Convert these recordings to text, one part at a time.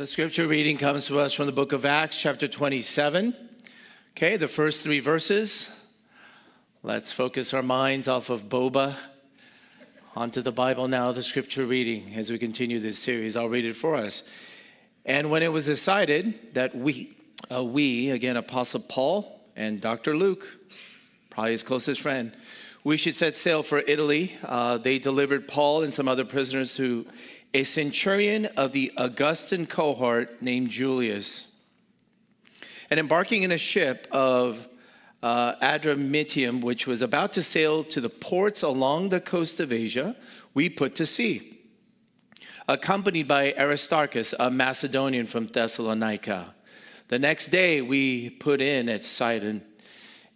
The scripture reading comes to us from the book of Acts, chapter 27. Okay, the first three verses. Let's focus our minds off of boba onto the Bible now, the scripture reading as we continue this series. I'll read it for us. And when it was decided that we, uh, we, again, Apostle Paul and Dr. Luke, probably his closest friend, we should set sail for Italy. Uh, they delivered Paul and some other prisoners to a centurion of the Augustan cohort named Julius. And embarking in a ship of uh, Adramyttium, which was about to sail to the ports along the coast of Asia, we put to sea, accompanied by Aristarchus, a Macedonian from Thessalonica. The next day, we put in at Sidon,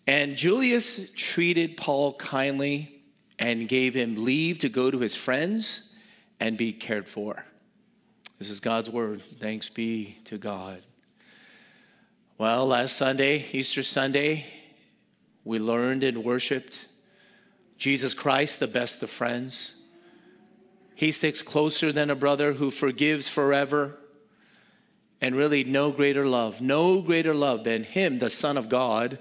and Julius treated Paul kindly and gave him leave to go to his friends and be cared for. This is God's word. Thanks be to God. Well, last Sunday, Easter Sunday, we learned and worshiped Jesus Christ, the best of friends. He sticks closer than a brother who forgives forever. And really, no greater love, no greater love than Him, the Son of God,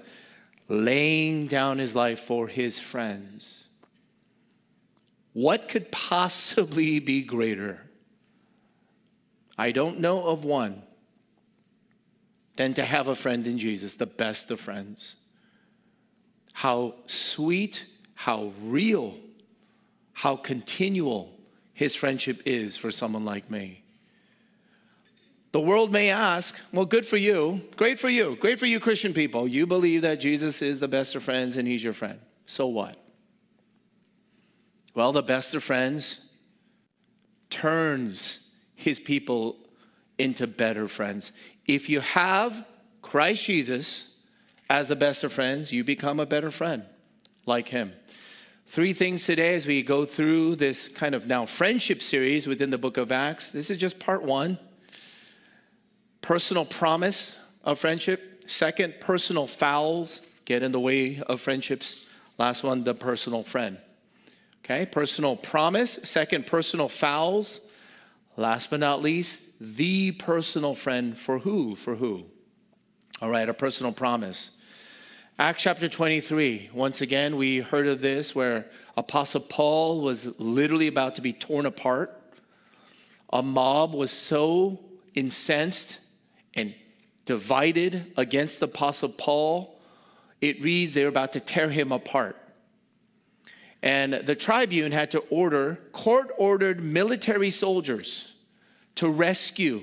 laying down His life for His friends. What could possibly be greater? I don't know of one than to have a friend in Jesus, the best of friends. How sweet, how real, how continual his friendship is for someone like me. The world may ask, well, good for you, great for you, great for you, Christian people. You believe that Jesus is the best of friends and he's your friend. So what? Well, the best of friends turns his people into better friends. If you have Christ Jesus as the best of friends, you become a better friend like him. Three things today as we go through this kind of now friendship series within the book of Acts. This is just part one personal promise of friendship. Second, personal fouls get in the way of friendships. Last one, the personal friend. Okay, personal promise. Second, personal fouls. Last but not least, the personal friend for who? For who? All right, a personal promise. Acts chapter 23. Once again, we heard of this where Apostle Paul was literally about to be torn apart. A mob was so incensed and divided against the Apostle Paul, it reads they were about to tear him apart. And the tribune had to order court ordered military soldiers to rescue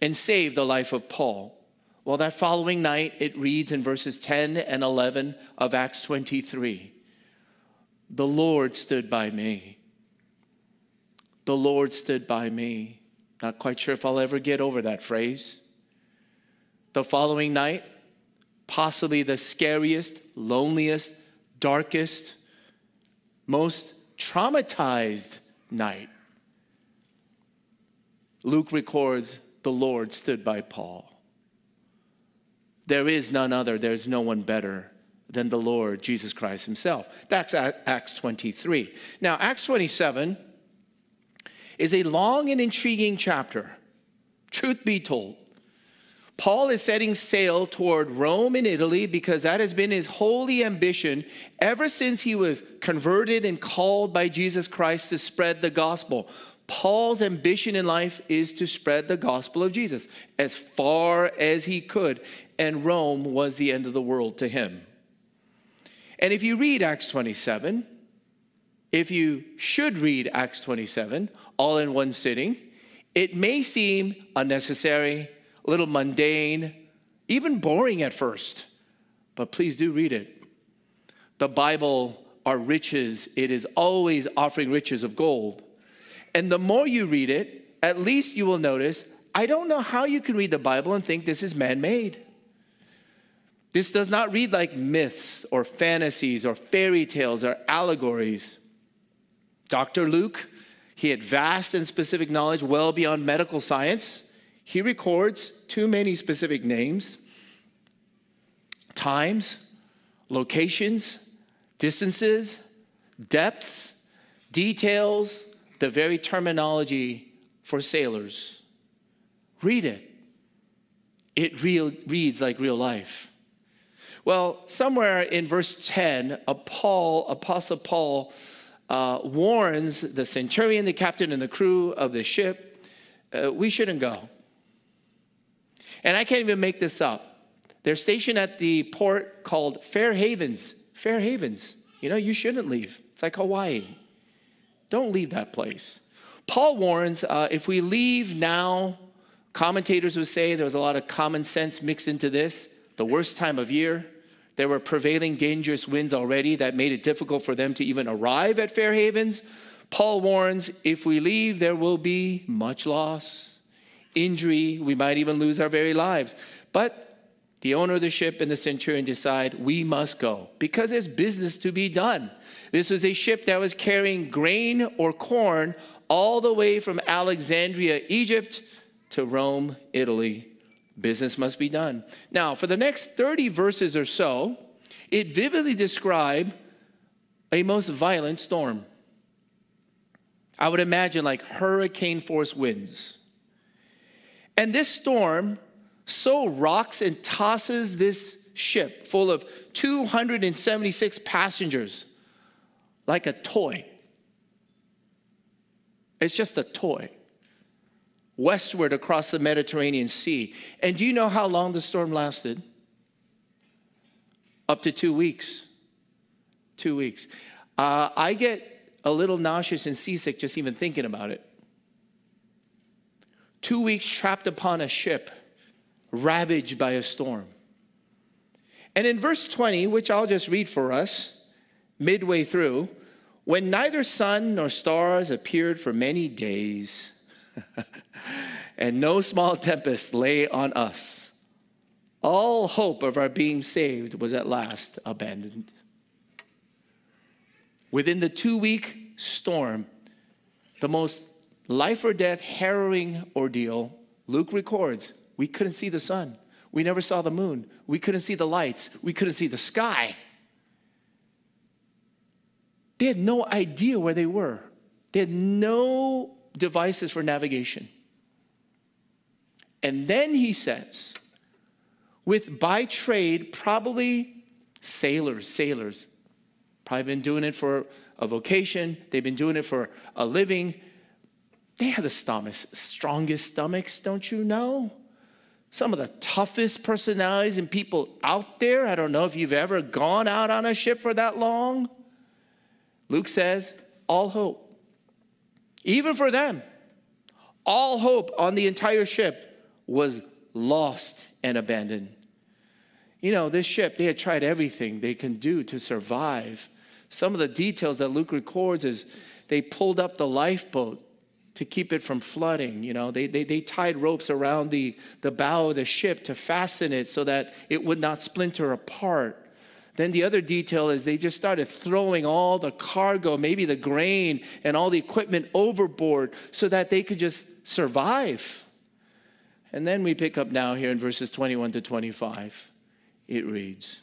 and save the life of Paul. Well, that following night, it reads in verses 10 and 11 of Acts 23 The Lord stood by me. The Lord stood by me. Not quite sure if I'll ever get over that phrase. The following night, possibly the scariest, loneliest, darkest, most traumatized night, Luke records the Lord stood by Paul. There is none other, there's no one better than the Lord Jesus Christ himself. That's Acts 23. Now, Acts 27 is a long and intriguing chapter, truth be told. Paul is setting sail toward Rome in Italy because that has been his holy ambition ever since he was converted and called by Jesus Christ to spread the gospel. Paul's ambition in life is to spread the gospel of Jesus as far as he could, and Rome was the end of the world to him. And if you read Acts 27, if you should read Acts 27 all in one sitting, it may seem unnecessary a little mundane, even boring at first. But please do read it. The Bible are riches, it is always offering riches of gold. And the more you read it, at least you will notice I don't know how you can read the Bible and think this is man made. This does not read like myths or fantasies or fairy tales or allegories. Dr. Luke, he had vast and specific knowledge well beyond medical science. He records too many specific names, times, locations, distances, depths, details, the very terminology for sailors. Read it. It real, reads like real life. Well, somewhere in verse 10, a Paul, Apostle Paul uh, warns the centurion, the captain, and the crew of the ship uh, we shouldn't go. And I can't even make this up. They're stationed at the port called Fair Havens. Fair Havens. You know, you shouldn't leave. It's like Hawaii. Don't leave that place. Paul warns uh, if we leave now, commentators would say there was a lot of common sense mixed into this, the worst time of year. There were prevailing dangerous winds already that made it difficult for them to even arrive at Fair Havens. Paul warns if we leave, there will be much loss, injury, we might even lose our very lives. But the owner of the ship and the centurion decide we must go because there's business to be done. This was a ship that was carrying grain or corn all the way from Alexandria, Egypt to Rome, Italy. Business must be done. Now, for the next 30 verses or so, it vividly describes a most violent storm. I would imagine like hurricane force winds. And this storm so rocks and tosses this ship full of 276 passengers like a toy. It's just a toy. Westward across the Mediterranean Sea. And do you know how long the storm lasted? Up to two weeks. Two weeks. Uh, I get a little nauseous and seasick just even thinking about it. Two weeks trapped upon a ship, ravaged by a storm. And in verse 20, which I'll just read for us, midway through, when neither sun nor stars appeared for many days, and no small tempest lay on us, all hope of our being saved was at last abandoned. Within the two week storm, the most life or death harrowing ordeal, Luke records we couldn't see the sun. We never saw the moon. We couldn't see the lights. We couldn't see the sky. They had no idea where they were, they had no devices for navigation. And then he says, with by trade, probably sailors, sailors, probably been doing it for a vocation, they've been doing it for a living. They have the stomachs, strongest stomachs, don't you know? Some of the toughest personalities and people out there. I don't know if you've ever gone out on a ship for that long. Luke says, all hope. Even for them, all hope on the entire ship was lost and abandoned. You know, this ship, they had tried everything they can do to survive. Some of the details that Luke records is they pulled up the lifeboat to keep it from flooding. You know, they, they, they tied ropes around the, the bow of the ship to fasten it so that it would not splinter apart. Then the other detail is they just started throwing all the cargo, maybe the grain and all the equipment overboard so that they could just survive. And then we pick up now here in verses 21 to 25. It reads,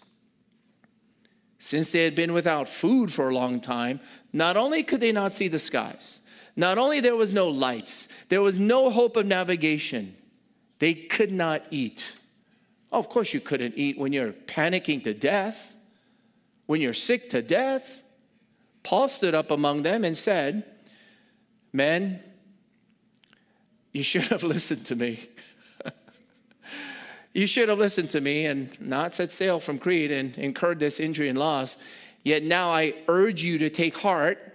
since they had been without food for a long time, not only could they not see the skies, not only there was no lights, there was no hope of navigation, they could not eat. Oh, of course, you couldn't eat when you're panicking to death, when you're sick to death. Paul stood up among them and said, Men, you should have listened to me. You should have listened to me and not set sail from Crete and incurred this injury and loss. Yet now I urge you to take heart,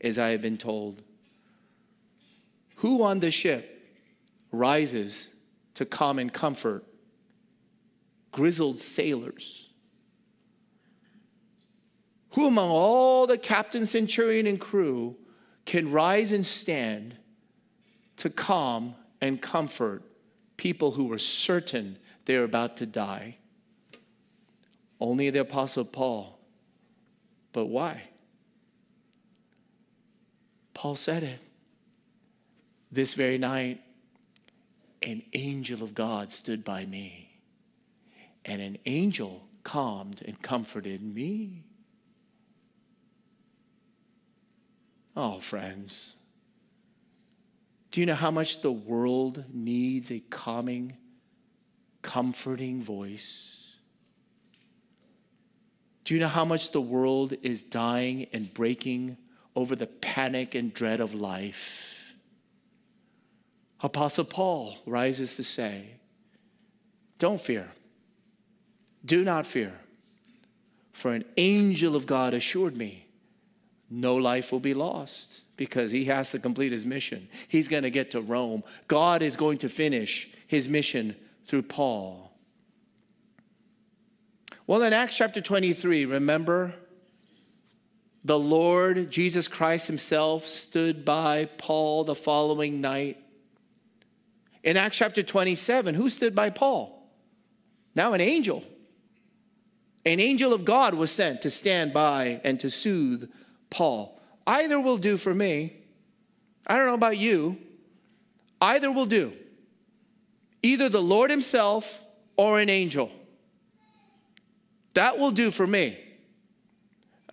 as I have been told. Who on the ship rises to come and comfort grizzled sailors? Who among all the captain, centurion, and crew can rise and stand to calm and comfort people who were certain they were about to die. Only the Apostle Paul. But why? Paul said it. This very night, an angel of God stood by me, and an angel calmed and comforted me. Oh, friends, do you know how much the world needs a calming, comforting voice? Do you know how much the world is dying and breaking over the panic and dread of life? Apostle Paul rises to say, Don't fear. Do not fear. For an angel of God assured me, no life will be lost because he has to complete his mission. He's going to get to Rome. God is going to finish his mission through Paul. Well, in Acts chapter 23, remember the Lord Jesus Christ himself stood by Paul the following night. In Acts chapter 27, who stood by Paul? Now, an angel. An angel of God was sent to stand by and to soothe Paul. Either will do for me. I don't know about you. Either will do. Either the Lord Himself or an angel. That will do for me.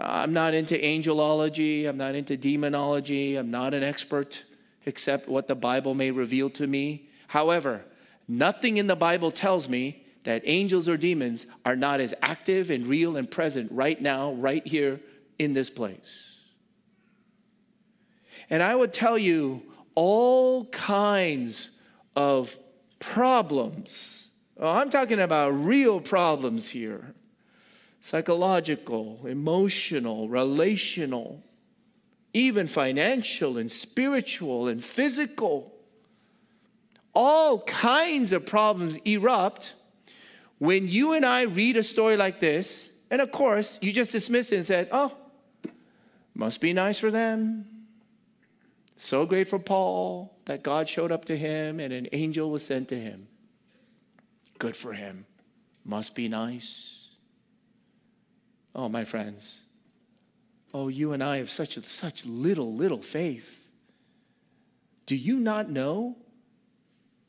I'm not into angelology. I'm not into demonology. I'm not an expert except what the Bible may reveal to me. However, nothing in the Bible tells me that angels or demons are not as active and real and present right now, right here in this place. And I would tell you all kinds of problems. Oh, I'm talking about real problems here psychological, emotional, relational, even financial and spiritual and physical. All kinds of problems erupt when you and I read a story like this. And of course, you just dismiss it and said, oh, must be nice for them. So great for Paul that God showed up to him and an angel was sent to him. Good for him. Must be nice. Oh, my friends. Oh, you and I have such, a, such little, little faith. Do you not know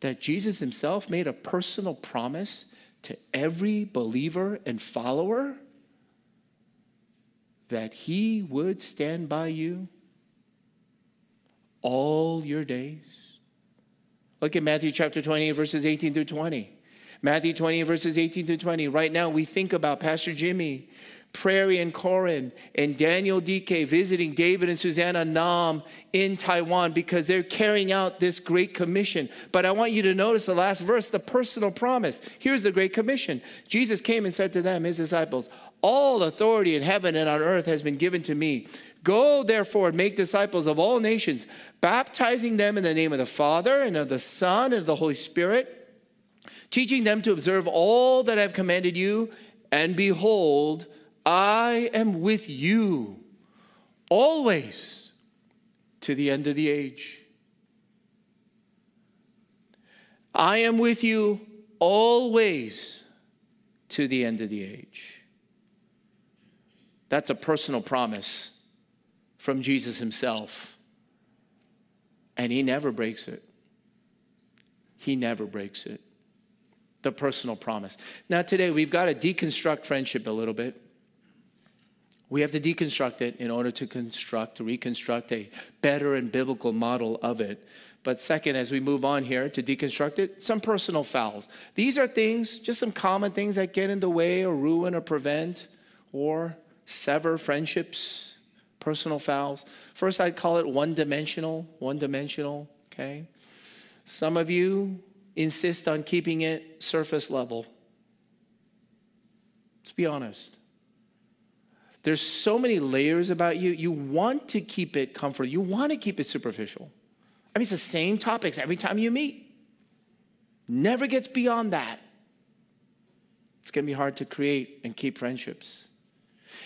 that Jesus himself made a personal promise to every believer and follower that he would stand by you all your days. Look at Matthew chapter 20, verses 18 through 20. Matthew 20, verses 18 through 20. Right now, we think about Pastor Jimmy, Prairie and Corin, and Daniel DK visiting David and Susanna Nam in Taiwan because they're carrying out this great commission. But I want you to notice the last verse, the personal promise. Here's the great commission Jesus came and said to them, his disciples, All authority in heaven and on earth has been given to me. Go therefore and make disciples of all nations, baptizing them in the name of the Father and of the Son and of the Holy Spirit, teaching them to observe all that I've commanded you. And behold, I am with you always to the end of the age. I am with you always to the end of the age. That's a personal promise from Jesus himself. And he never breaks it. He never breaks it. The personal promise. Now, today, we've got to deconstruct friendship a little bit. We have to deconstruct it in order to construct, to reconstruct a better and biblical model of it. But second, as we move on here to deconstruct it, some personal fouls. These are things, just some common things that get in the way or ruin or prevent or sever friendships personal fouls. First, I'd call it one dimensional, one dimensional, okay? Some of you insist on keeping it surface level. Let's be honest. There's so many layers about you. You want to keep it comfortable. You want to keep it superficial. I mean, it's the same topics every time you meet. Never gets beyond that. It's going to be hard to create and keep friendships.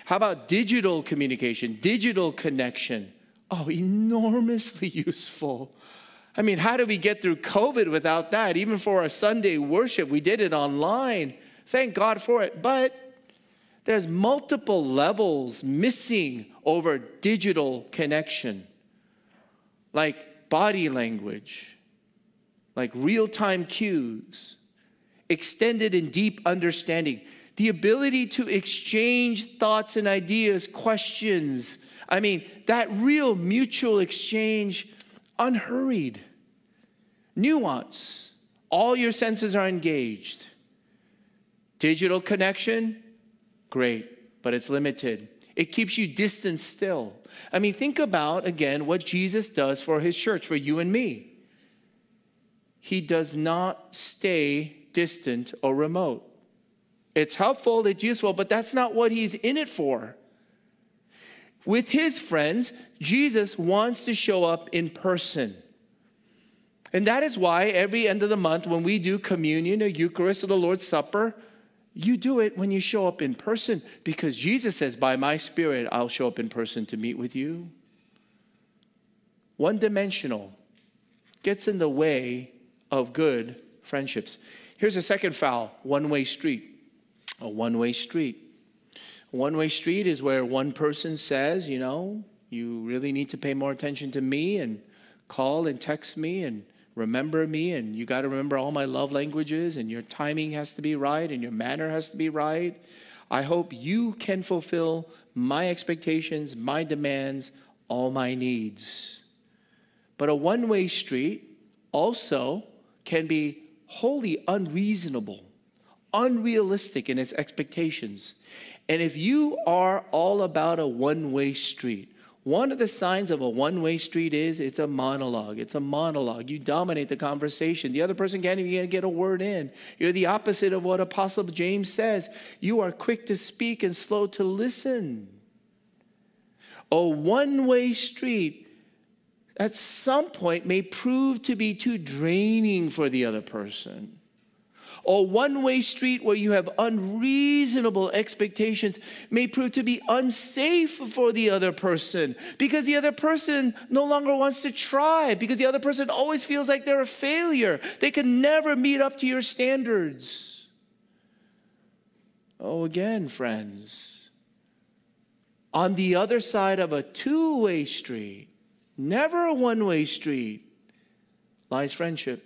How about digital communication, digital connection? Oh, enormously useful. I mean, how do we get through COVID without that? Even for our Sunday worship, we did it online. Thank God for it. But there's multiple levels missing over digital connection, like body language, like real time cues, extended and deep understanding, the ability to exchange thoughts and ideas, questions. I mean, that real mutual exchange, unhurried, nuance. All your senses are engaged. Digital connection, great, but it's limited. It keeps you distant still. I mean, think about again what Jesus does for his church, for you and me he does not stay distant or remote. It's helpful, it's useful, but that's not what he's in it for. With his friends, Jesus wants to show up in person. And that is why every end of the month, when we do communion or Eucharist or the Lord's Supper, you do it when you show up in person because Jesus says, By my Spirit, I'll show up in person to meet with you. One dimensional gets in the way of good friendships. Here's a second foul one way street. A one way street. One way street is where one person says, you know, you really need to pay more attention to me and call and text me and remember me and you got to remember all my love languages and your timing has to be right and your manner has to be right. I hope you can fulfill my expectations, my demands, all my needs. But a one way street also can be wholly unreasonable, unrealistic in its expectations. And if you are all about a one way street, one of the signs of a one way street is it's a monologue. It's a monologue. You dominate the conversation. The other person can't even get a word in. You're the opposite of what Apostle James says. You are quick to speak and slow to listen. A one way street at some point may prove to be too draining for the other person. Or one way street where you have unreasonable expectations may prove to be unsafe for the other person because the other person no longer wants to try, because the other person always feels like they're a failure. They can never meet up to your standards. Oh, again, friends, on the other side of a two way street, never a one way street, lies friendship.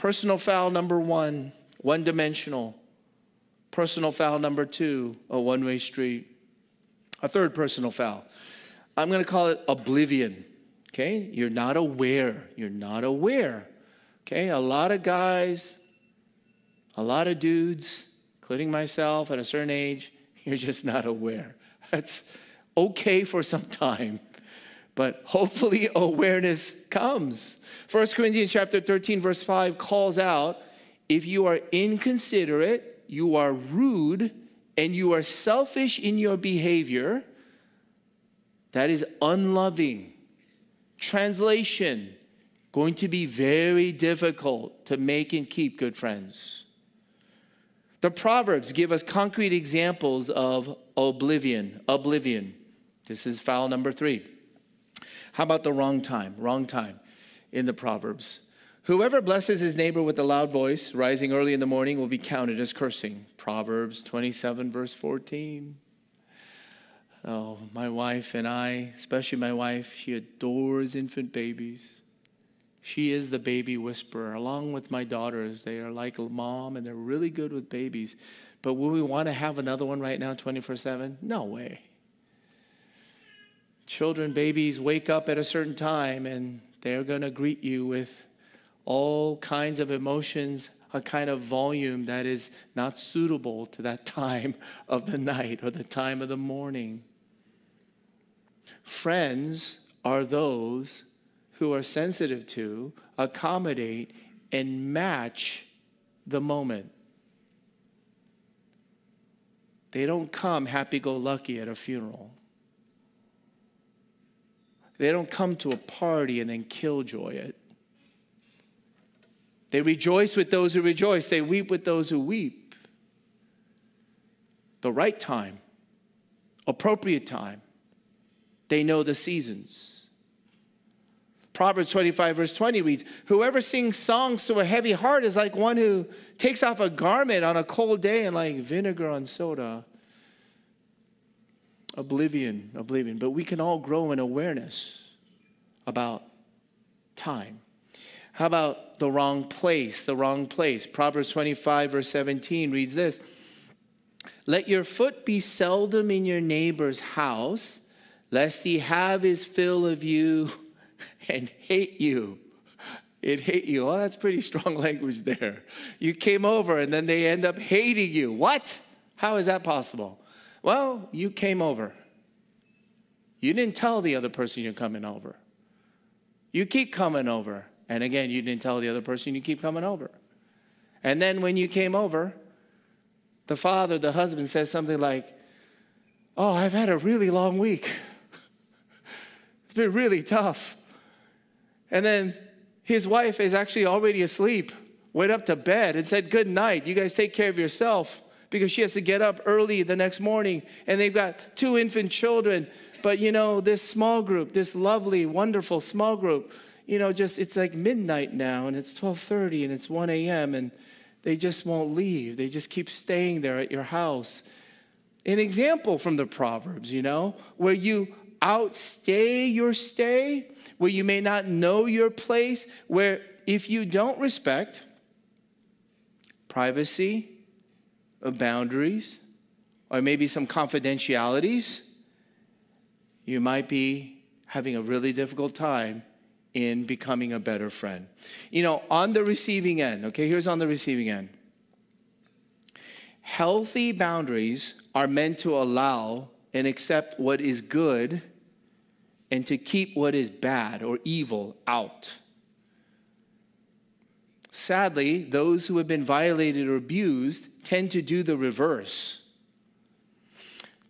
Personal foul number one, one dimensional. Personal foul number two, a one way street. A third personal foul. I'm going to call it oblivion. Okay? You're not aware. You're not aware. Okay? A lot of guys, a lot of dudes, including myself at a certain age, you're just not aware. That's okay for some time, but hopefully awareness comes. 1 Corinthians chapter 13 verse 5 calls out if you are inconsiderate, you are rude, and you are selfish in your behavior, that is unloving. Translation going to be very difficult to make and keep good friends. The Proverbs give us concrete examples of oblivion, oblivion. This is foul number three. How about the wrong time? Wrong time in the Proverbs. Whoever blesses his neighbor with a loud voice, rising early in the morning, will be counted as cursing. Proverbs 27, verse 14. Oh, my wife and I, especially my wife, she adores infant babies. She is the baby whisperer, along with my daughters. They are like mom and they're really good with babies. But will we want to have another one right now, 24 7? No way children, babies wake up at a certain time and they're going to greet you with all kinds of emotions, a kind of volume that is not suitable to that time of the night or the time of the morning. Friends are those who are sensitive to, accommodate, and match the moment. They don't come happy go lucky at a funeral. They don't come to a party and then killjoy it. They rejoice with those who rejoice, they weep with those who weep. The right time, appropriate time. They know the seasons. Proverbs 25, verse 20 reads Whoever sings songs to a heavy heart is like one who takes off a garment on a cold day and like vinegar on soda. Oblivion, oblivion. But we can all grow in awareness about time. How about the wrong place? The wrong place. Proverbs 25, verse 17 reads this Let your foot be seldom in your neighbor's house, lest he have his fill of you and hate you. It hate you. Oh, that's pretty strong language there. You came over and then they end up hating you. What? How is that possible? Well, you came over. You didn't tell the other person you're coming over. You keep coming over. And again, you didn't tell the other person you keep coming over. And then when you came over, the father, the husband says something like, Oh, I've had a really long week. it's been really tough. And then his wife is actually already asleep, went up to bed and said, Good night. You guys take care of yourself because she has to get up early the next morning. And they've got two infant children. But you know, this small group, this lovely, wonderful small group, you know, just it's like midnight now and it's 12:30 and it's 1 a.m. and they just won't leave. They just keep staying there at your house. An example from the Proverbs, you know, where you outstay your stay, where you may not know your place, where if you don't respect privacy, or boundaries, or maybe some confidentialities, you might be having a really difficult time in becoming a better friend. You know, on the receiving end, okay, here's on the receiving end. Healthy boundaries are meant to allow and accept what is good and to keep what is bad or evil out. Sadly, those who have been violated or abused tend to do the reverse.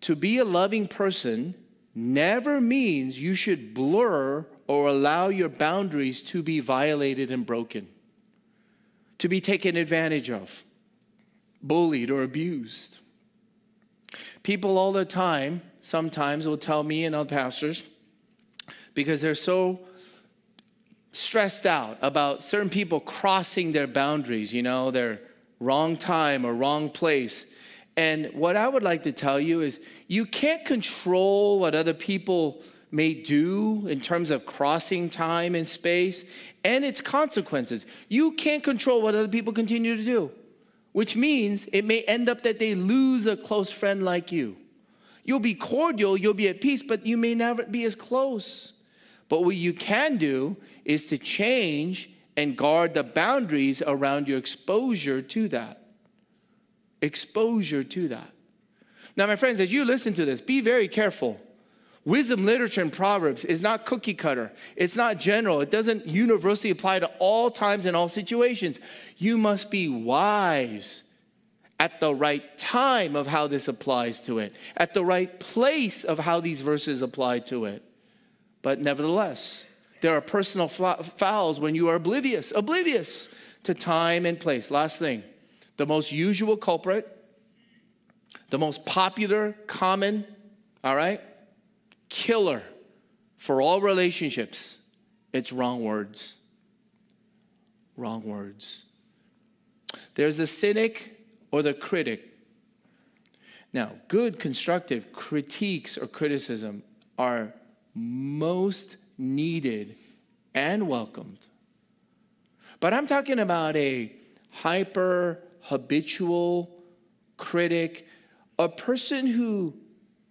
To be a loving person never means you should blur or allow your boundaries to be violated and broken, to be taken advantage of, bullied, or abused. People all the time sometimes will tell me and other pastors because they're so stressed out about certain people crossing their boundaries, you know, their wrong time or wrong place. And what I would like to tell you is you can't control what other people may do in terms of crossing time and space and its consequences. You can't control what other people continue to do, which means it may end up that they lose a close friend like you. You'll be cordial, you'll be at peace, but you may never be as close. But what you can do is to change and guard the boundaries around your exposure to that. Exposure to that. Now, my friends, as you listen to this, be very careful. Wisdom literature and Proverbs is not cookie cutter. It's not general. It doesn't universally apply to all times and all situations. You must be wise at the right time of how this applies to it, at the right place of how these verses apply to it. But nevertheless, there are personal fouls when you are oblivious, oblivious to time and place. Last thing, the most usual culprit, the most popular, common, all right, killer for all relationships, it's wrong words. Wrong words. There's the cynic or the critic. Now, good constructive critiques or criticism are most needed and welcomed. But I'm talking about a hyper habitual critic, a person who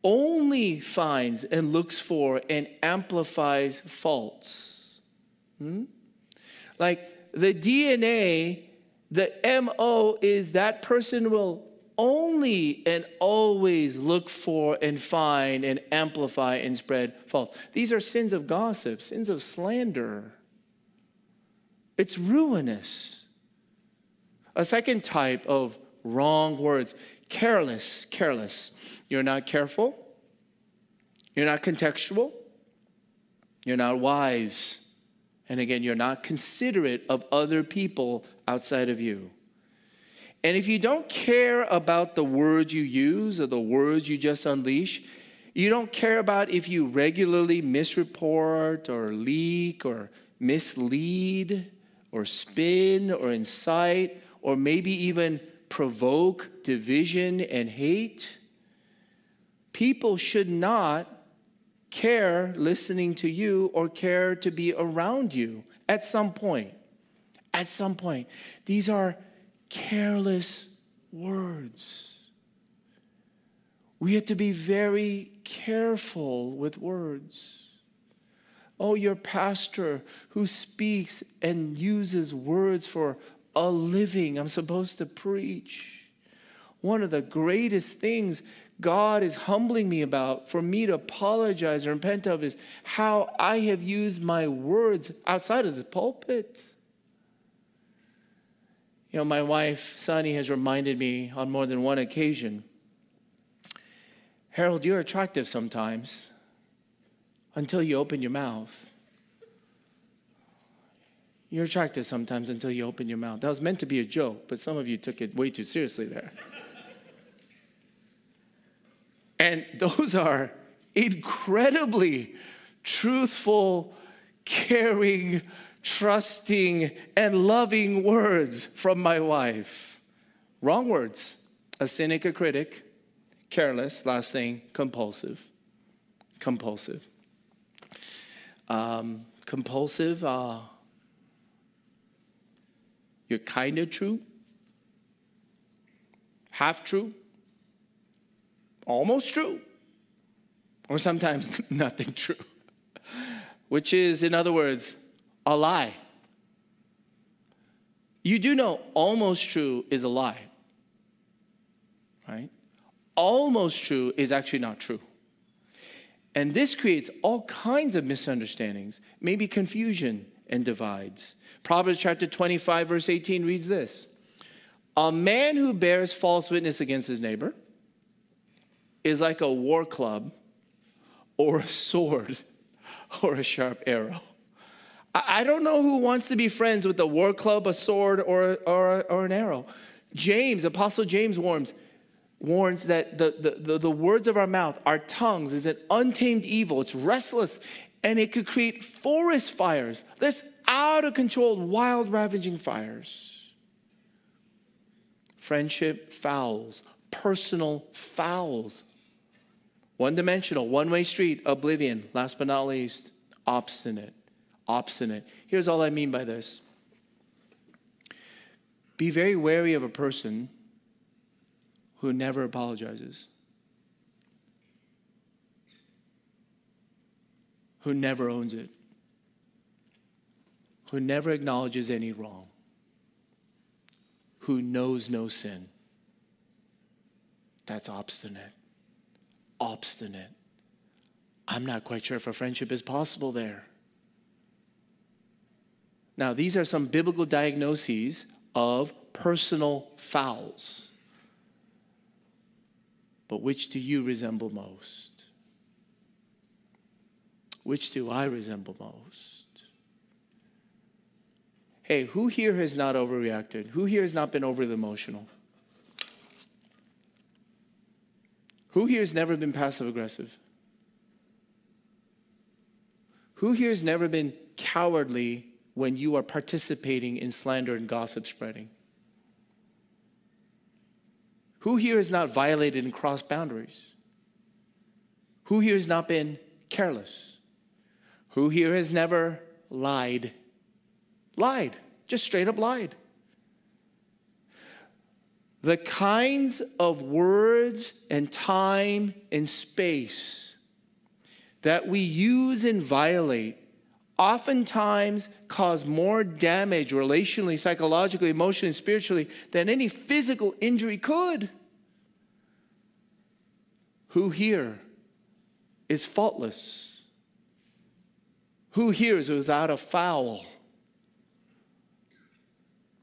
only finds and looks for and amplifies faults. Hmm? Like the DNA, the MO is that person will only and always look for and find and amplify and spread false. These are sins of gossip, sins of slander. It's ruinous. A second type of wrong words careless, careless. You're not careful, you're not contextual, you're not wise. And again, you're not considerate of other people outside of you. And if you don't care about the words you use or the words you just unleash, you don't care about if you regularly misreport or leak or mislead or spin or incite or maybe even provoke division and hate, people should not care listening to you or care to be around you at some point. At some point. These are careless words. We have to be very careful with words. Oh, your pastor who speaks and uses words for a living. I'm supposed to preach. One of the greatest things God is humbling me about for me to apologize or repent of is how I have used my words outside of the pulpit. You know, my wife, Sunny, has reminded me on more than one occasion Harold, you're attractive sometimes until you open your mouth. You're attractive sometimes until you open your mouth. That was meant to be a joke, but some of you took it way too seriously there. and those are incredibly truthful, caring, trusting, and loving words from my wife. Wrong words. A cynic, a critic, careless, last thing, compulsive. Compulsive. Um, compulsive, uh, you're kind of true, half true, almost true, or sometimes nothing true, which is, in other words, a lie. You do know almost true is a lie, right? Almost true is actually not true. And this creates all kinds of misunderstandings, maybe confusion and divides. Proverbs chapter 25, verse 18 reads this A man who bears false witness against his neighbor is like a war club or a sword or a sharp arrow. I don't know who wants to be friends with a war club, a sword, or, or, or an arrow. James, Apostle James warns, warns that the, the, the, the words of our mouth, our tongues, is an untamed evil. It's restless and it could create forest fires. There's out of control, wild, ravaging fires. Friendship fouls, personal fouls. One dimensional, one way street, oblivion. Last but not least, obstinate. Obstinate. Here's all I mean by this be very wary of a person who never apologizes, who never owns it who never acknowledges any wrong, who knows no sin. That's obstinate. Obstinate. I'm not quite sure if a friendship is possible there. Now, these are some biblical diagnoses of personal fouls. But which do you resemble most? Which do I resemble most? Hey, who here has not overreacted? Who here has not been overly emotional? Who here has never been passive aggressive? Who here has never been cowardly when you are participating in slander and gossip spreading? Who here has not violated and crossed boundaries? Who here has not been careless? Who here has never lied lied, just straight up lied. The kinds of words and time and space that we use and violate oftentimes cause more damage relationally, psychologically, emotionally, spiritually than any physical injury could. Who here is faultless? Who here is without a foul?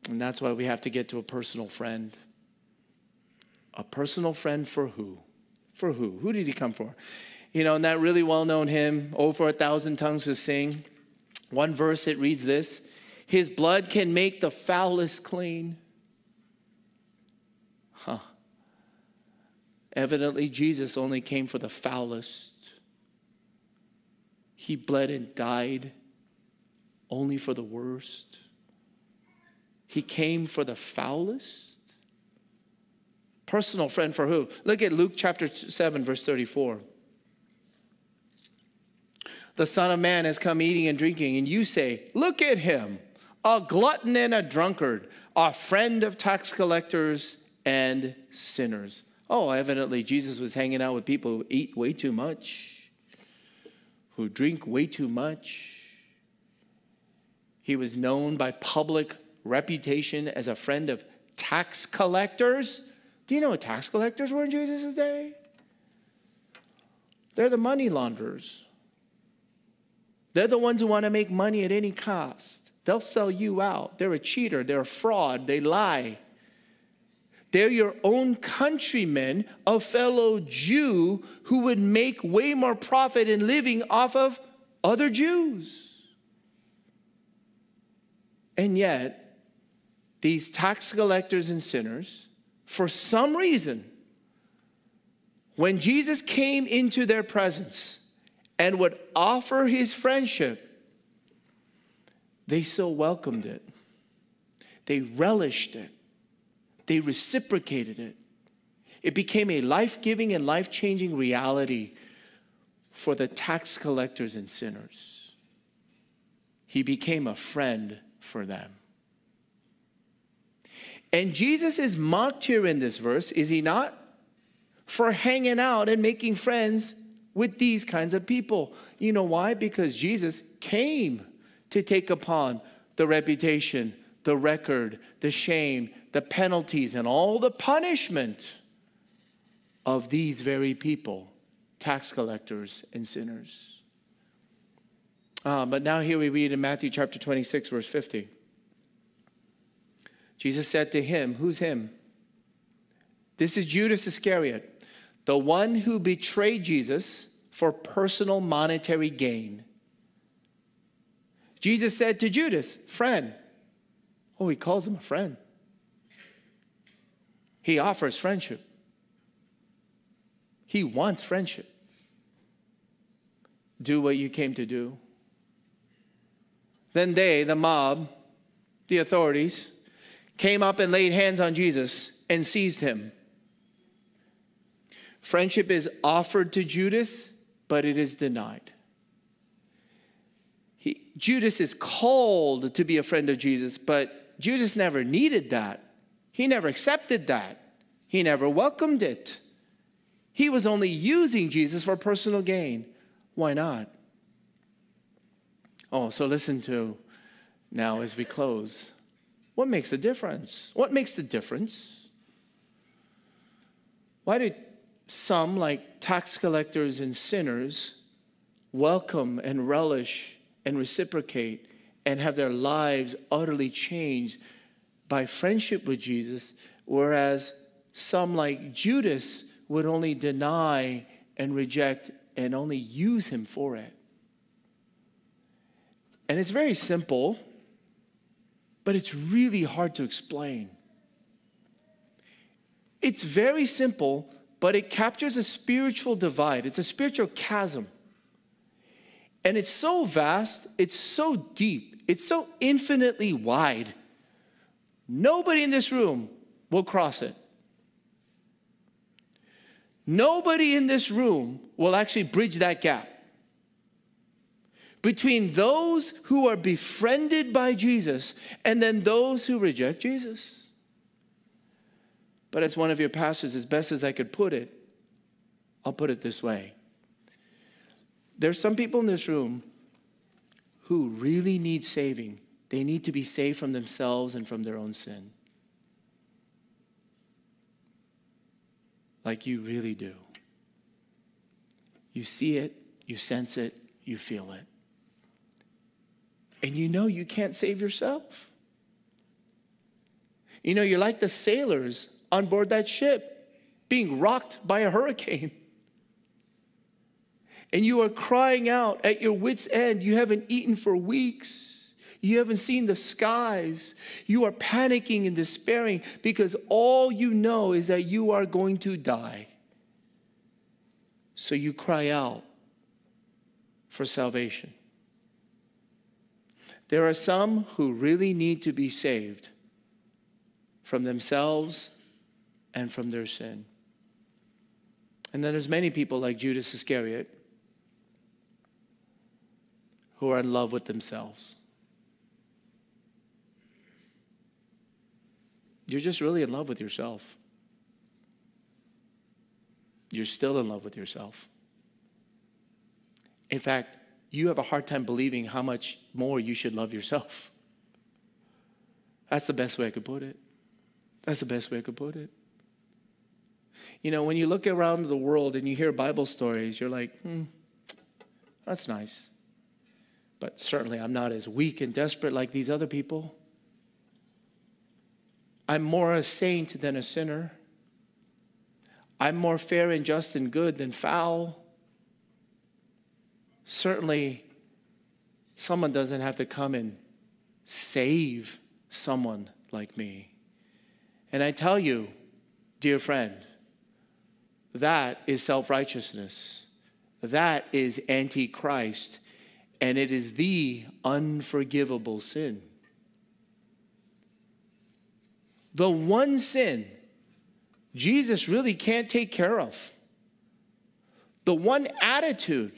And that's why we have to get to a personal friend. A personal friend for who? For who? Who did he come for? You know, and that really well known hymn, Oh, for a thousand tongues to sing, one verse it reads this His blood can make the foulest clean. Huh. Evidently, Jesus only came for the foulest. He bled and died only for the worst. He came for the foulest. Personal friend for who? Look at Luke chapter 7, verse 34. The Son of Man has come eating and drinking, and you say, Look at him, a glutton and a drunkard, a friend of tax collectors and sinners. Oh, evidently, Jesus was hanging out with people who eat way too much, who drink way too much. He was known by public reputation as a friend of tax collectors. Do you know what tax collectors were in Jesus' day? They're the money launderers. They're the ones who want to make money at any cost. They'll sell you out. They're a cheater, they're a fraud, they lie. They're your own countrymen, a fellow Jew who would make way more profit in living off of other Jews. And yet, these tax collectors and sinners, for some reason, when Jesus came into their presence, and would offer his friendship, they so welcomed it. They relished it. They reciprocated it. It became a life giving and life changing reality for the tax collectors and sinners. He became a friend for them. And Jesus is mocked here in this verse, is he not? For hanging out and making friends with these kinds of people. You know why? Because Jesus came to take upon the reputation, the record, the shame, the penalties, and all the punishment of these very people, tax collectors and sinners. Uh, but now, here we read in Matthew chapter 26, verse 50. Jesus said to him, Who's him? This is Judas Iscariot the one who betrayed Jesus for personal monetary gain. Jesus said to Judas, friend. Oh, he calls him a friend. He offers friendship. He wants friendship. Do what you came to do. Then they, the mob, the authorities, came up and laid hands on Jesus and seized him. Friendship is offered to Judas, but it is denied. He, Judas is called to be a friend of Jesus, but Judas never needed that. He never accepted that. He never welcomed it. He was only using Jesus for personal gain. Why not? Oh, so listen to now as we close. What makes the difference? What makes the difference? Why did some, like tax collectors and sinners, welcome and relish and reciprocate and have their lives utterly changed by friendship with Jesus, whereas some, like Judas, would only deny and reject and only use him for it. And it's very simple, but it's really hard to explain. It's very simple, but it captures a spiritual divide. It's a spiritual chasm. And it's so vast, it's so deep, it's so infinitely wide. Nobody in this room will cross it. Nobody in this room will actually bridge that gap between those who are befriended by Jesus and then those who reject Jesus. But as one of your pastors, as best as I could put it, I'll put it this way. There's some people in this room who really need saving. They need to be saved from themselves and from their own sin. Like you really do. You see it, you sense it, you feel it. And you know you can't save yourself. You know, you're like the sailors on board that ship, being rocked by a hurricane. And you are crying out at your wits' end. You haven't eaten for weeks. You haven't seen the skies. You are panicking and despairing because all you know is that you are going to die. So you cry out for salvation. There are some who really need to be saved from themselves and from their sin. And then there's many people like Judas Iscariot who are in love with themselves. You're just really in love with yourself. You're still in love with yourself. In fact, you have a hard time believing how much more you should love yourself. That's the best way I could put it. That's the best way I could put it. You know, when you look around the world and you hear Bible stories, you're like, hmm, that's nice. But certainly I'm not as weak and desperate like these other people. I'm more a saint than a sinner. I'm more fair and just and good than foul. Certainly, someone doesn't have to come and save someone like me. And I tell you, dear friend, that is self righteousness. That is antichrist. And it is the unforgivable sin. The one sin Jesus really can't take care of. The one attitude,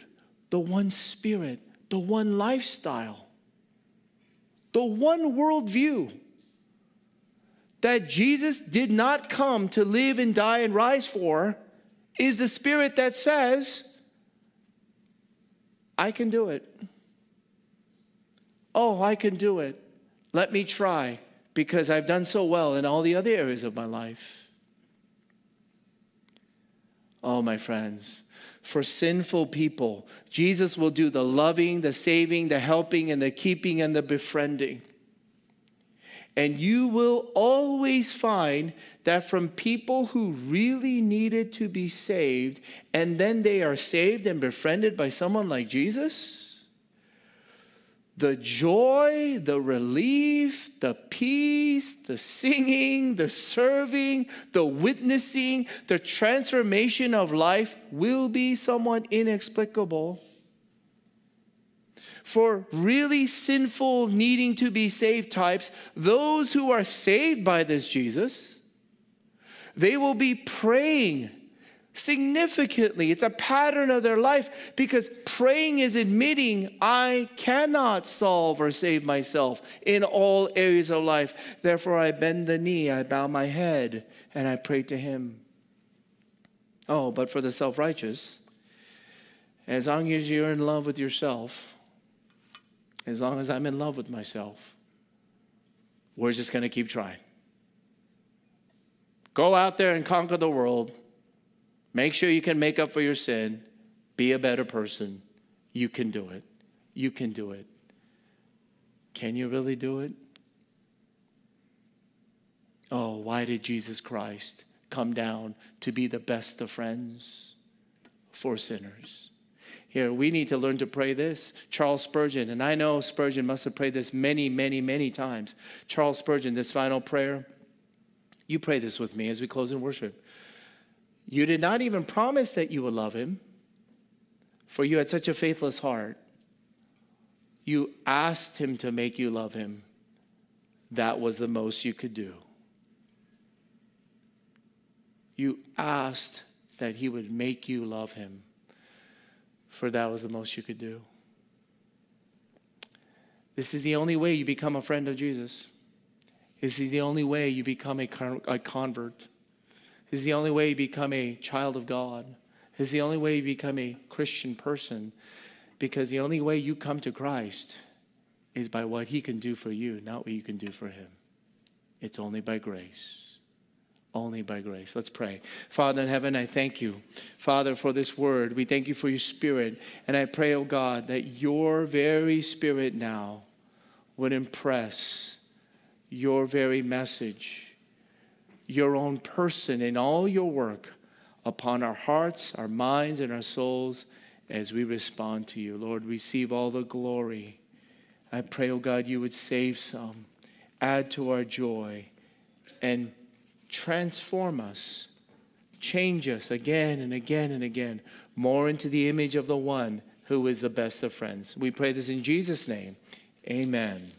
the one spirit, the one lifestyle, the one worldview that Jesus did not come to live and die and rise for is the spirit that says, I can do it. Oh, I can do it. Let me try because I've done so well in all the other areas of my life. Oh, my friends, for sinful people, Jesus will do the loving, the saving, the helping, and the keeping and the befriending. And you will always find that from people who really needed to be saved, and then they are saved and befriended by someone like Jesus the joy, the relief, the peace, the singing, the serving, the witnessing, the transformation of life will be somewhat inexplicable. For really sinful, needing to be saved types, those who are saved by this Jesus, they will be praying significantly. It's a pattern of their life because praying is admitting, I cannot solve or save myself in all areas of life. Therefore, I bend the knee, I bow my head, and I pray to Him. Oh, but for the self righteous, as long as you're in love with yourself, as long as I'm in love with myself, we're just going to keep trying. Go out there and conquer the world Make sure you can make up for your sin. Be a better person. You can do it. You can do it. Can you really do it? Oh, why did Jesus Christ come down to be the best of friends for sinners? Here, we need to learn to pray this. Charles Spurgeon, and I know Spurgeon must have prayed this many, many, many times. Charles Spurgeon, this final prayer, you pray this with me as we close in worship. You did not even promise that you would love him, for you had such a faithless heart. You asked him to make you love him. That was the most you could do. You asked that he would make you love him, for that was the most you could do. This is the only way you become a friend of Jesus. Is the only way you become a, convert. This is the only way you become a child of God. Is the only way you become a Christian person because the only way you come to Christ is by what He can do for you, not what you can do for Him. It's only by grace. Only by grace. Let's pray. Father in heaven, I thank you, Father, for this word. We thank you for your spirit. And I pray, oh God, that your very spirit now would impress your very message your own person in all your work upon our hearts, our minds, and our souls as we respond to you. Lord, receive all the glory. I pray, oh God, you would save some, add to our joy, and transform us, change us again and again and again, more into the image of the one who is the best of friends. We pray this in Jesus' name. Amen.